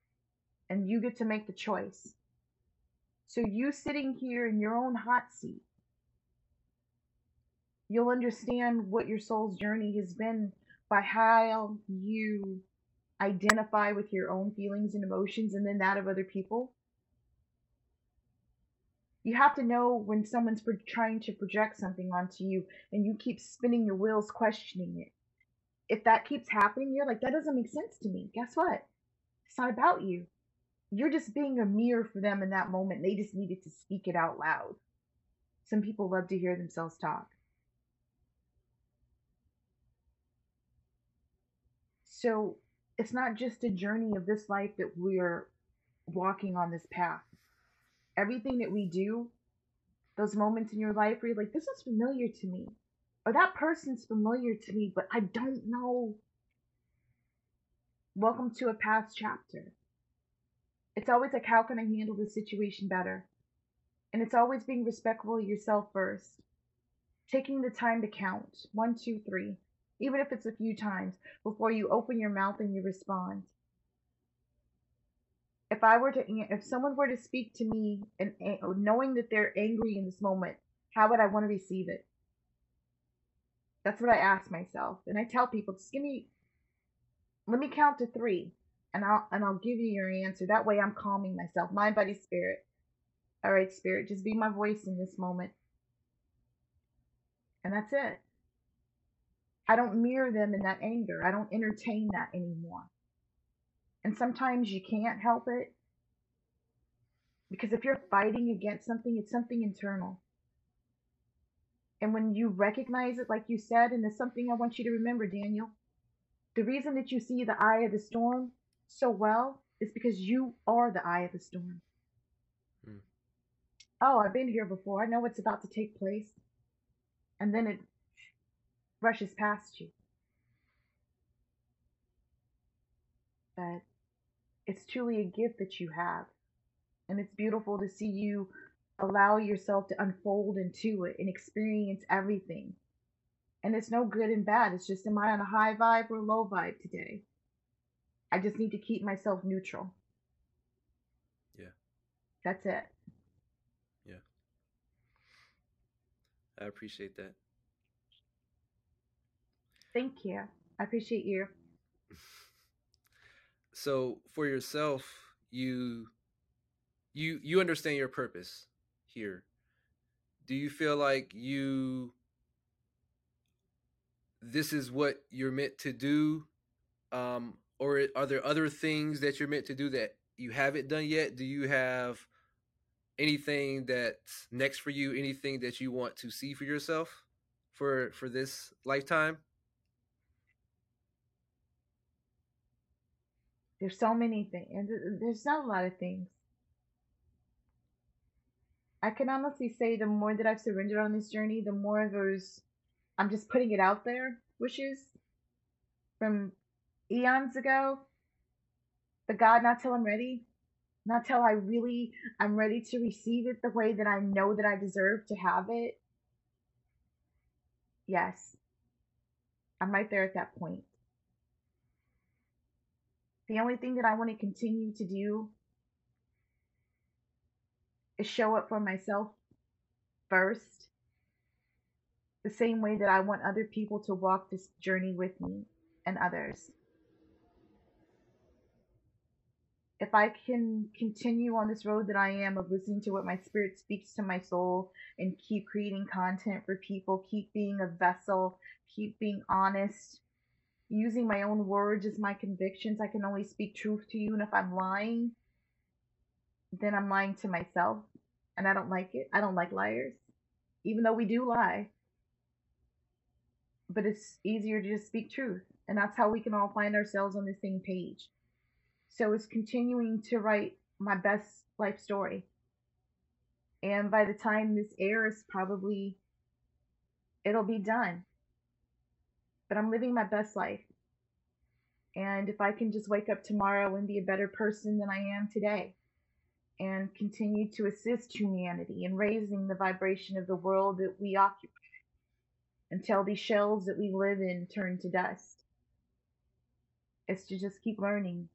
And you get to make the choice. So you sitting here in your own hot seat, you'll understand what your soul's journey has been by how you identify with your own feelings and emotions and then that of other people. You have to know when someone's pro- trying to project something onto you and you keep spinning your wheels questioning it. If that keeps happening, you're like, that doesn't make sense to me. Guess what? It's not about you you're just being a mirror for them in that moment. They just needed to speak it out loud. Some people love to hear themselves talk. So it's not just a journey of this life that we're walking on this path. Everything that we do, those moments in your life where you're like, this is familiar to me, or that person's familiar to me, but I don't know. Welcome to a past chapter. It's always like, how can I handle this situation better? And it's always being respectful of yourself first. Taking the time to count one, two, three, even if it's a few times, before you open your mouth and you respond. if I were to, if someone were to speak to me and, knowing that they're angry in this moment, how would I want to receive it? That's what I ask myself, and I tell people, just give me, let me count to three, and I'll and I'll give you your answer. That way, I'm calming myself, mind, body, spirit. All right, spirit, just be my voice in this moment, and that's it. I don't mirror them in that anger. I don't entertain that anymore. And sometimes you can't help it. Because if you're fighting against something, it's something internal. And when you recognize it, like you said, and it's something I want you to remember, Daniel, the reason that you see the eye of the storm so well is because you are the eye of the storm. Hmm. Oh, I've been here before. I know what's about to take place. And then it rushes past you. But it's truly a gift that you have. And it's beautiful to see you allow yourself to unfold into it and experience everything. And it's no good and bad. It's just, am I on a high vibe or low vibe today? I just need to keep myself neutral. Yeah. That's it. Yeah. I appreciate that. Thank you. I appreciate you. So for yourself, you you you understand your purpose here. Do you feel like you this is what you're meant to do um or are there other things that you're meant to do that you haven't done yet? Do you have anything that's next for you, anything that you want to see for yourself for for this lifetime? There's so many things, and there's not a lot of things. I can honestly say the more that I've surrendered on this journey, the more those I'm just putting it out there wishes from eons ago. The God, not till I'm ready, not till I really I'm ready to receive it the way that I know that I deserve to have it. Yes, I'm right there at that point. The only thing that I want to continue to do is show up for myself first, the same way that I want other people to walk this journey with me and others. If I can continue on this road that I am of listening to what my spirit speaks to my soul and keep creating content for people, keep being a vessel, keep being honest, using my own words as my convictions. I can only speak truth to you. And if I'm lying, then I'm lying to myself. And I don't like it. I don't like liars, even though we do lie. But it's easier to just speak truth. And that's how we can all find ourselves on the same page. So it's continuing to write my best life story. And by the time this airs, probably it'll be done but I'm living my best life. And if I can just wake up tomorrow and be a better person than I am today, and continue to assist humanity in raising the vibration of the world that we occupy until these shells that we live in turn to dust. It's to just keep learning,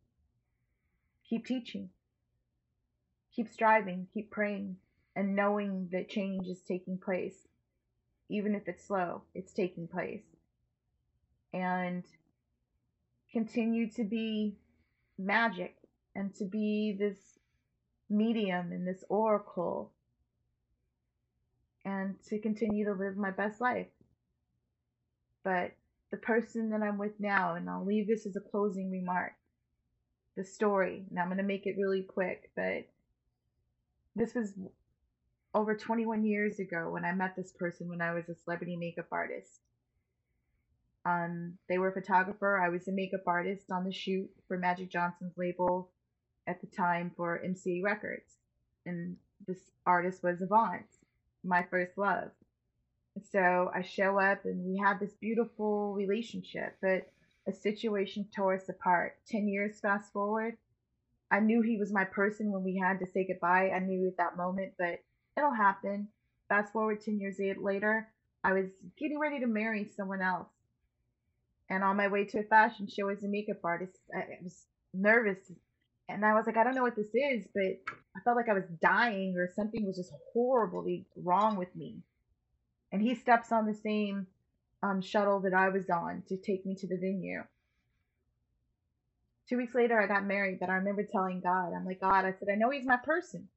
keep teaching, keep striving, keep praying, and knowing that change is taking place. Even if it's slow, it's taking place and continue to be magic and to be this medium and this oracle and to continue to live my best life. But the person that I'm with now, and I'll leave this as a closing remark the story, and I'm going to make it really quick, but this was over 21 years ago when I met this person when I was a celebrity makeup artist. Um, they were a photographer. I was a makeup artist on the shoot for Magic Johnson's label at the time for MCA Records. And this artist was Avant, my first love. So I show up and we have this beautiful relationship, but a situation tore us apart. 10 years fast forward, I knew he was my person when we had to say goodbye. I knew at that moment, but it'll happen. Fast forward 10 years later, I was getting ready to marry someone else and on my way to a fashion show as a makeup artist, I was nervous And I was like, I don't know what this is, but I felt like I was dying or something was just horribly wrong with me. And he steps on the same um, shuttle that I was on to take me to the venue. Two weeks later, I got married, but I remember telling God, I'm like, God, I said, I know he's my person.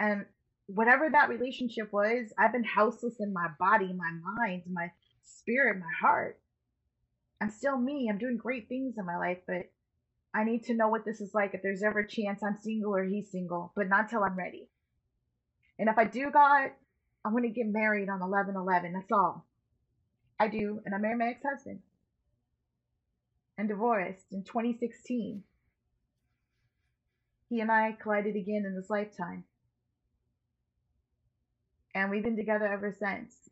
And whatever that relationship was, I've been houseless in my body, my mind, my spirit, my heart. I'm still me. I'm doing great things in my life, but I need to know what this is like if there's ever a chance I'm single or he's single, but not till I'm ready. And if I do, God, I'm going to get married on 11 11. That's all. I do. And I married my ex husband and divorced in 2016. He and I collided again in this lifetime. And we've been together ever since.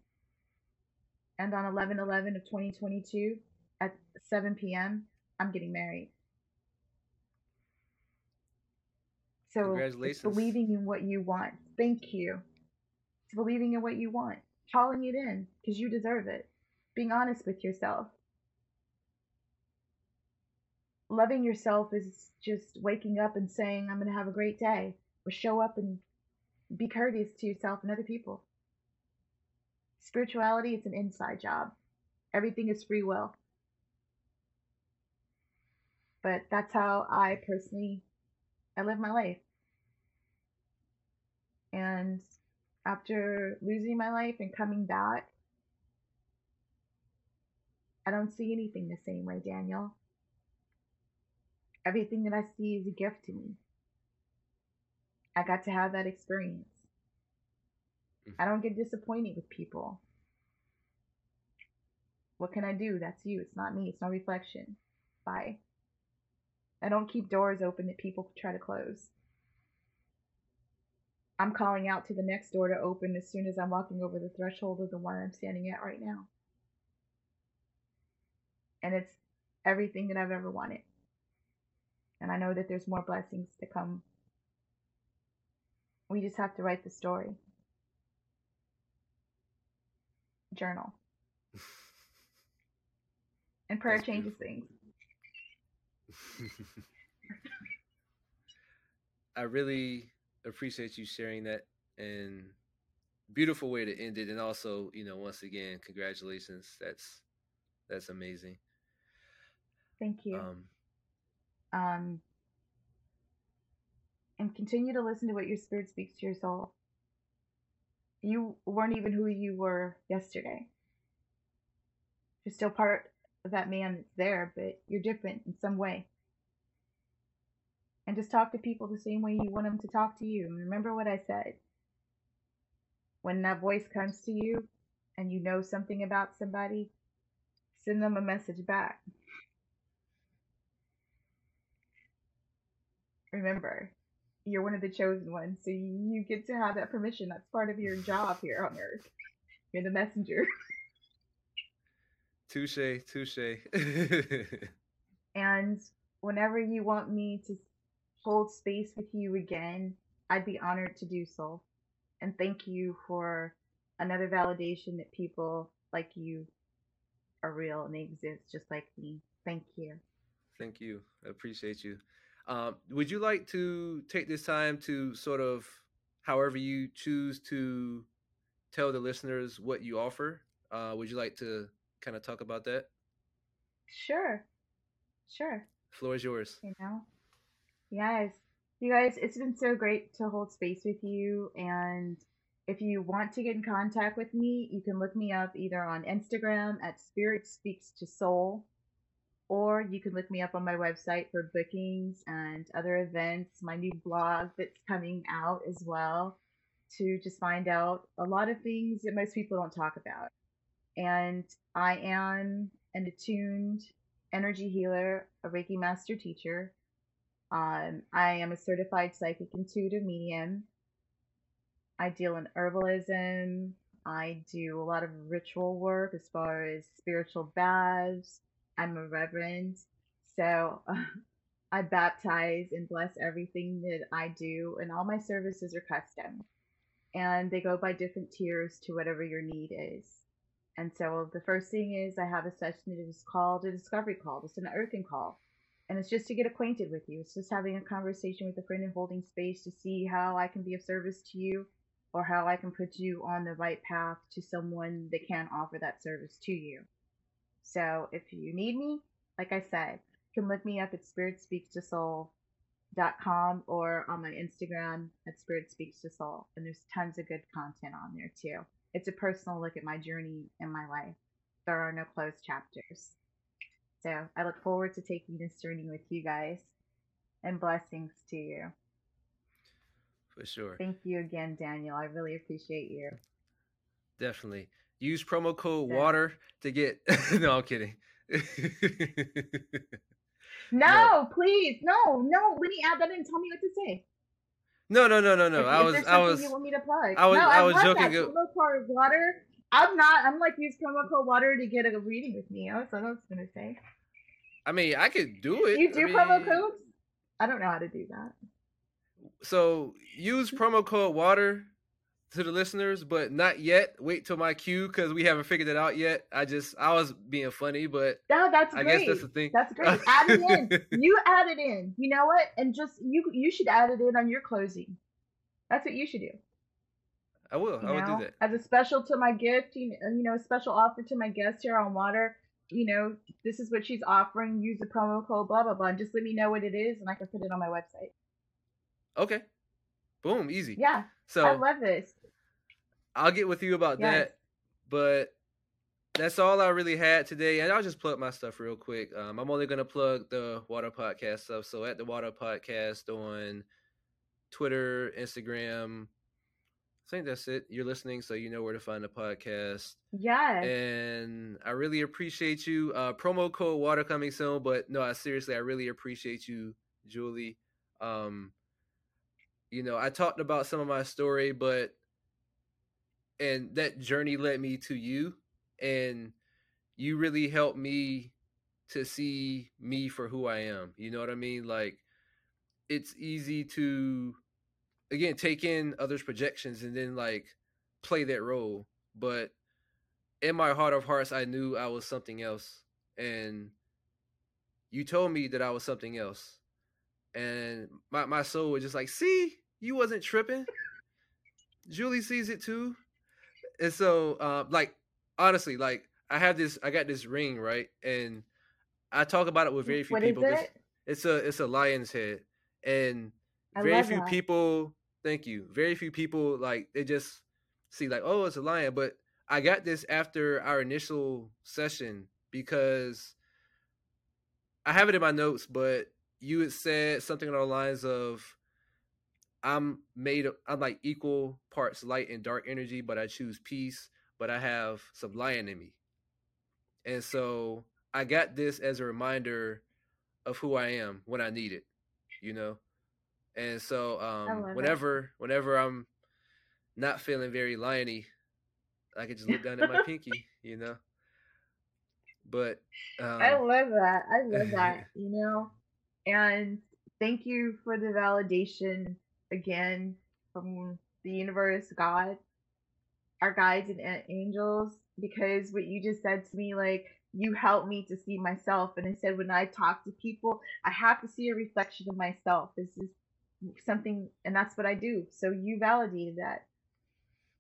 And on 11 11 of 2022 at 7 p.m., I'm getting married. So Congratulations. it's believing in what you want. Thank you. It's believing in what you want, calling it in because you deserve it, being honest with yourself. Loving yourself is just waking up and saying, I'm going to have a great day, or show up and be courteous to yourself and other people. Spirituality, it's an inside job. Everything is free will. But that's how I personally I live my life. And after losing my life and coming back, I don't see anything the same way, Daniel. Everything that I see is a gift to me. I got to have that experience. Mm-hmm. I don't get disappointed with people. What can I do? That's you. It's not me. It's no reflection. Bye. I don't keep doors open that people try to close. I'm calling out to the next door to open as soon as I'm walking over the threshold of the one I'm standing at right now. And it's everything that I've ever wanted. And I know that there's more blessings to come. We just have to write the story. Journal. And prayer That's changes beautiful. things. I really appreciate you sharing that and beautiful way to end it and also, you know, once again, congratulations. That's that's amazing. Thank you. Um um, and continue to listen to what your spirit speaks to your soul. You weren't even who you were yesterday. You're still part of that man that's there, but you're different in some way. And just talk to people the same way you want them to talk to you. Remember what I said. When that voice comes to you and you know something about somebody, send them a message back. remember, you're one of the chosen ones, so you get to have that permission. That's part of your job here on Earth. You're the messenger. touche, touche. and whenever you want me to hold space with you again, I'd be honored to do so. And thank you for another validation that people like you are real and they exist just like me. Thank you. Thank you. I appreciate you. Um, would you like to take this time to sort of, however you choose to tell the listeners what you offer? Uh, would you like to kind of talk about that? Sure. Sure. Floor is yours. You know? Yes. You guys, it's been so great to hold space with you. And if you want to get in contact with me, you can look me up either on Instagram at Spirit Speaks to Soul or you can look me up on my website for bookings and other events, my new blog that's coming out as well, to just find out a lot of things that most people don't talk about. And I am an attuned energy healer, a Reiki master teacher. Um, I am a certified psychic intuitive medium. I deal in herbalism. I do a lot of ritual work as far as spiritual baths, I'm a reverend, so uh, I baptize and bless everything that I do, and all my services are custom. And they go by different tiers to whatever your need is. And so the first thing is I have a session that is called a discovery call, it's an earthing call. and it's just to get acquainted with you. It's just having a conversation with a friend and holding space to see how I can be of service to you or how I can put you on the right path to someone that can offer that service to you. So if you need me, like I said, you can look me up at spiritspeakstosoul.com or on my Instagram at Spirit Speaks to Soul. And there's tons of good content on there too. It's a personal look at my journey in my life. There are no closed chapters. So I look forward to taking this journey with you guys and blessings to you. For sure. Thank you again, Daniel. I really appreciate you. Definitely. Use promo code yeah. water to get no, I'm kidding. no, please. No, no. Let me add that in. Tell me what to say. No, no, no, no, no. If, I was I was you want me to plug? I was no, I, I was joking. That. Promo code water I'm not. I'm like use promo code water to get a reading with me. That's what I was gonna say. I mean, I could do it. You do I mean, promo codes? I don't know how to do that. So use mm. promo code water to the listeners, but not yet. Wait till my cue because we haven't figured it out yet. I just I was being funny, but no, that's I great. guess that's the thing. That's great. add it in. You add it in. You know what? And just you you should add it in on your closing. That's what you should do. I will. I will do that. As a special to my gift, uh, you know, a special offer to my guest here on Water. You know, this is what she's offering. Use the promo code blah blah blah. And just let me know what it is, and I can put it on my website. Okay. Boom. Easy. Yeah. So I love this. I'll get with you about yes. that, but that's all I really had today. And I'll just plug my stuff real quick. Um, I'm only gonna plug the Water Podcast stuff. So at the Water Podcast on Twitter, Instagram, I think that's it. You're listening, so you know where to find the podcast. Yeah. And I really appreciate you. Uh, promo code water coming soon, but no, I seriously, I really appreciate you, Julie. Um, you know, I talked about some of my story, but and that journey led me to you, and you really helped me to see me for who I am. You know what I mean? Like, it's easy to again take in others' projections and then like play that role. But in my heart of hearts, I knew I was something else, and you told me that I was something else, and my my soul was just like, "See, you wasn't tripping." Julie sees it too, and so uh, like honestly, like I have this, I got this ring right, and I talk about it with very few what people. It? It's a it's a lion's head, and I very few that. people Thank you. Very few people like they just see like, oh, it's a lion. But I got this after our initial session because I have it in my notes, but you had said something along the lines of I'm made of, I'm like equal parts light and dark energy, but I choose peace, but I have some lion in me. And so I got this as a reminder of who I am when I need it, you know? And so um, whenever whenever I'm not feeling very liony, I can just look down at my pinky, you know. But um, I love that. I love that. You know, and thank you for the validation again from the universe, God, our guides and angels, because what you just said to me, like you helped me to see myself. And I said, when I talk to people, I have to see a reflection of myself. This is something and that's what I do. So you validated that.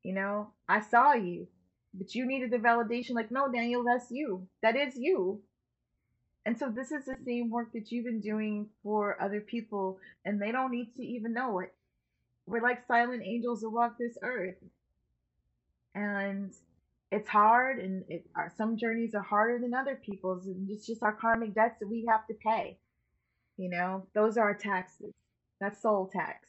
You know, I saw you, but you needed the validation like, no, Daniel, that's you. That is you. And so this is the same work that you've been doing for other people, and they don't need to even know it. We're like silent angels that walk this earth. And it's hard, and it, our, some journeys are harder than other people's, and it's just our karmic debts that we have to pay. You know, those are our taxes. That's soul tax.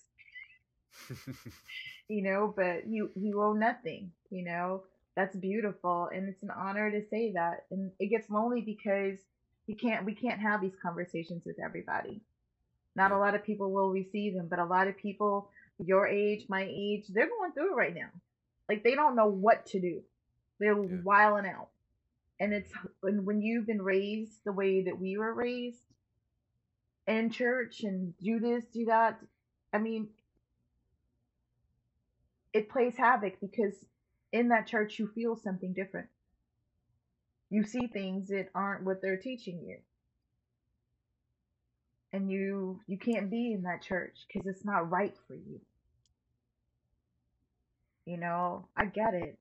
you know, but you you owe nothing, you know. That's beautiful and it's an honor to say that. And it gets lonely because you can't we can't have these conversations with everybody. Not a lot of people will receive them, but a lot of people your age, my age, they're going through it right now. Like they don't know what to do. They're yeah. wiling out. And it's when when you've been raised the way that we were raised, in church and do this, do that. I mean, it plays havoc because in that church you feel something different. You see things that aren't what they're teaching you. and you you can't be in that church because it's not right for you. You know, I get it.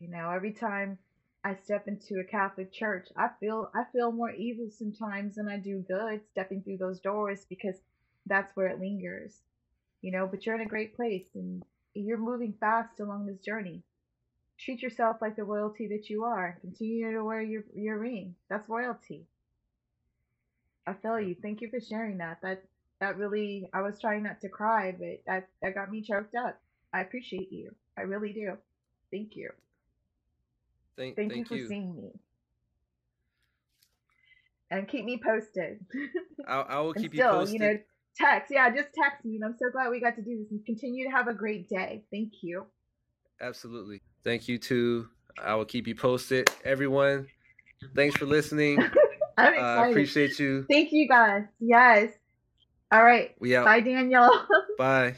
You know, every time I step into a Catholic church, I feel I feel more evil sometimes than I do good stepping through those doors because that's where it lingers. You know, but you're in a great place and you're moving fast along this journey. Treat yourself like the royalty that you are. Continue to wear your your ring. That's royalty. I feel you. Thank you for sharing that. That that really I was trying not to cry, but that that got me choked up. I appreciate you. I really do. Thank you. Thank, Thank, thank you you. for seeing me. And keep me posted. I, I will keep you posted. you know, text. Yeah, just text me. And I'm so glad we got to do this. And continue to have a great day. Thank you. Absolutely. Thank you too. I will keep you posted. Everyone, thanks for listening. I'm I excited. appreciate you. Thank you guys. Yes. All right. We out. Bye, Daniel. Bye.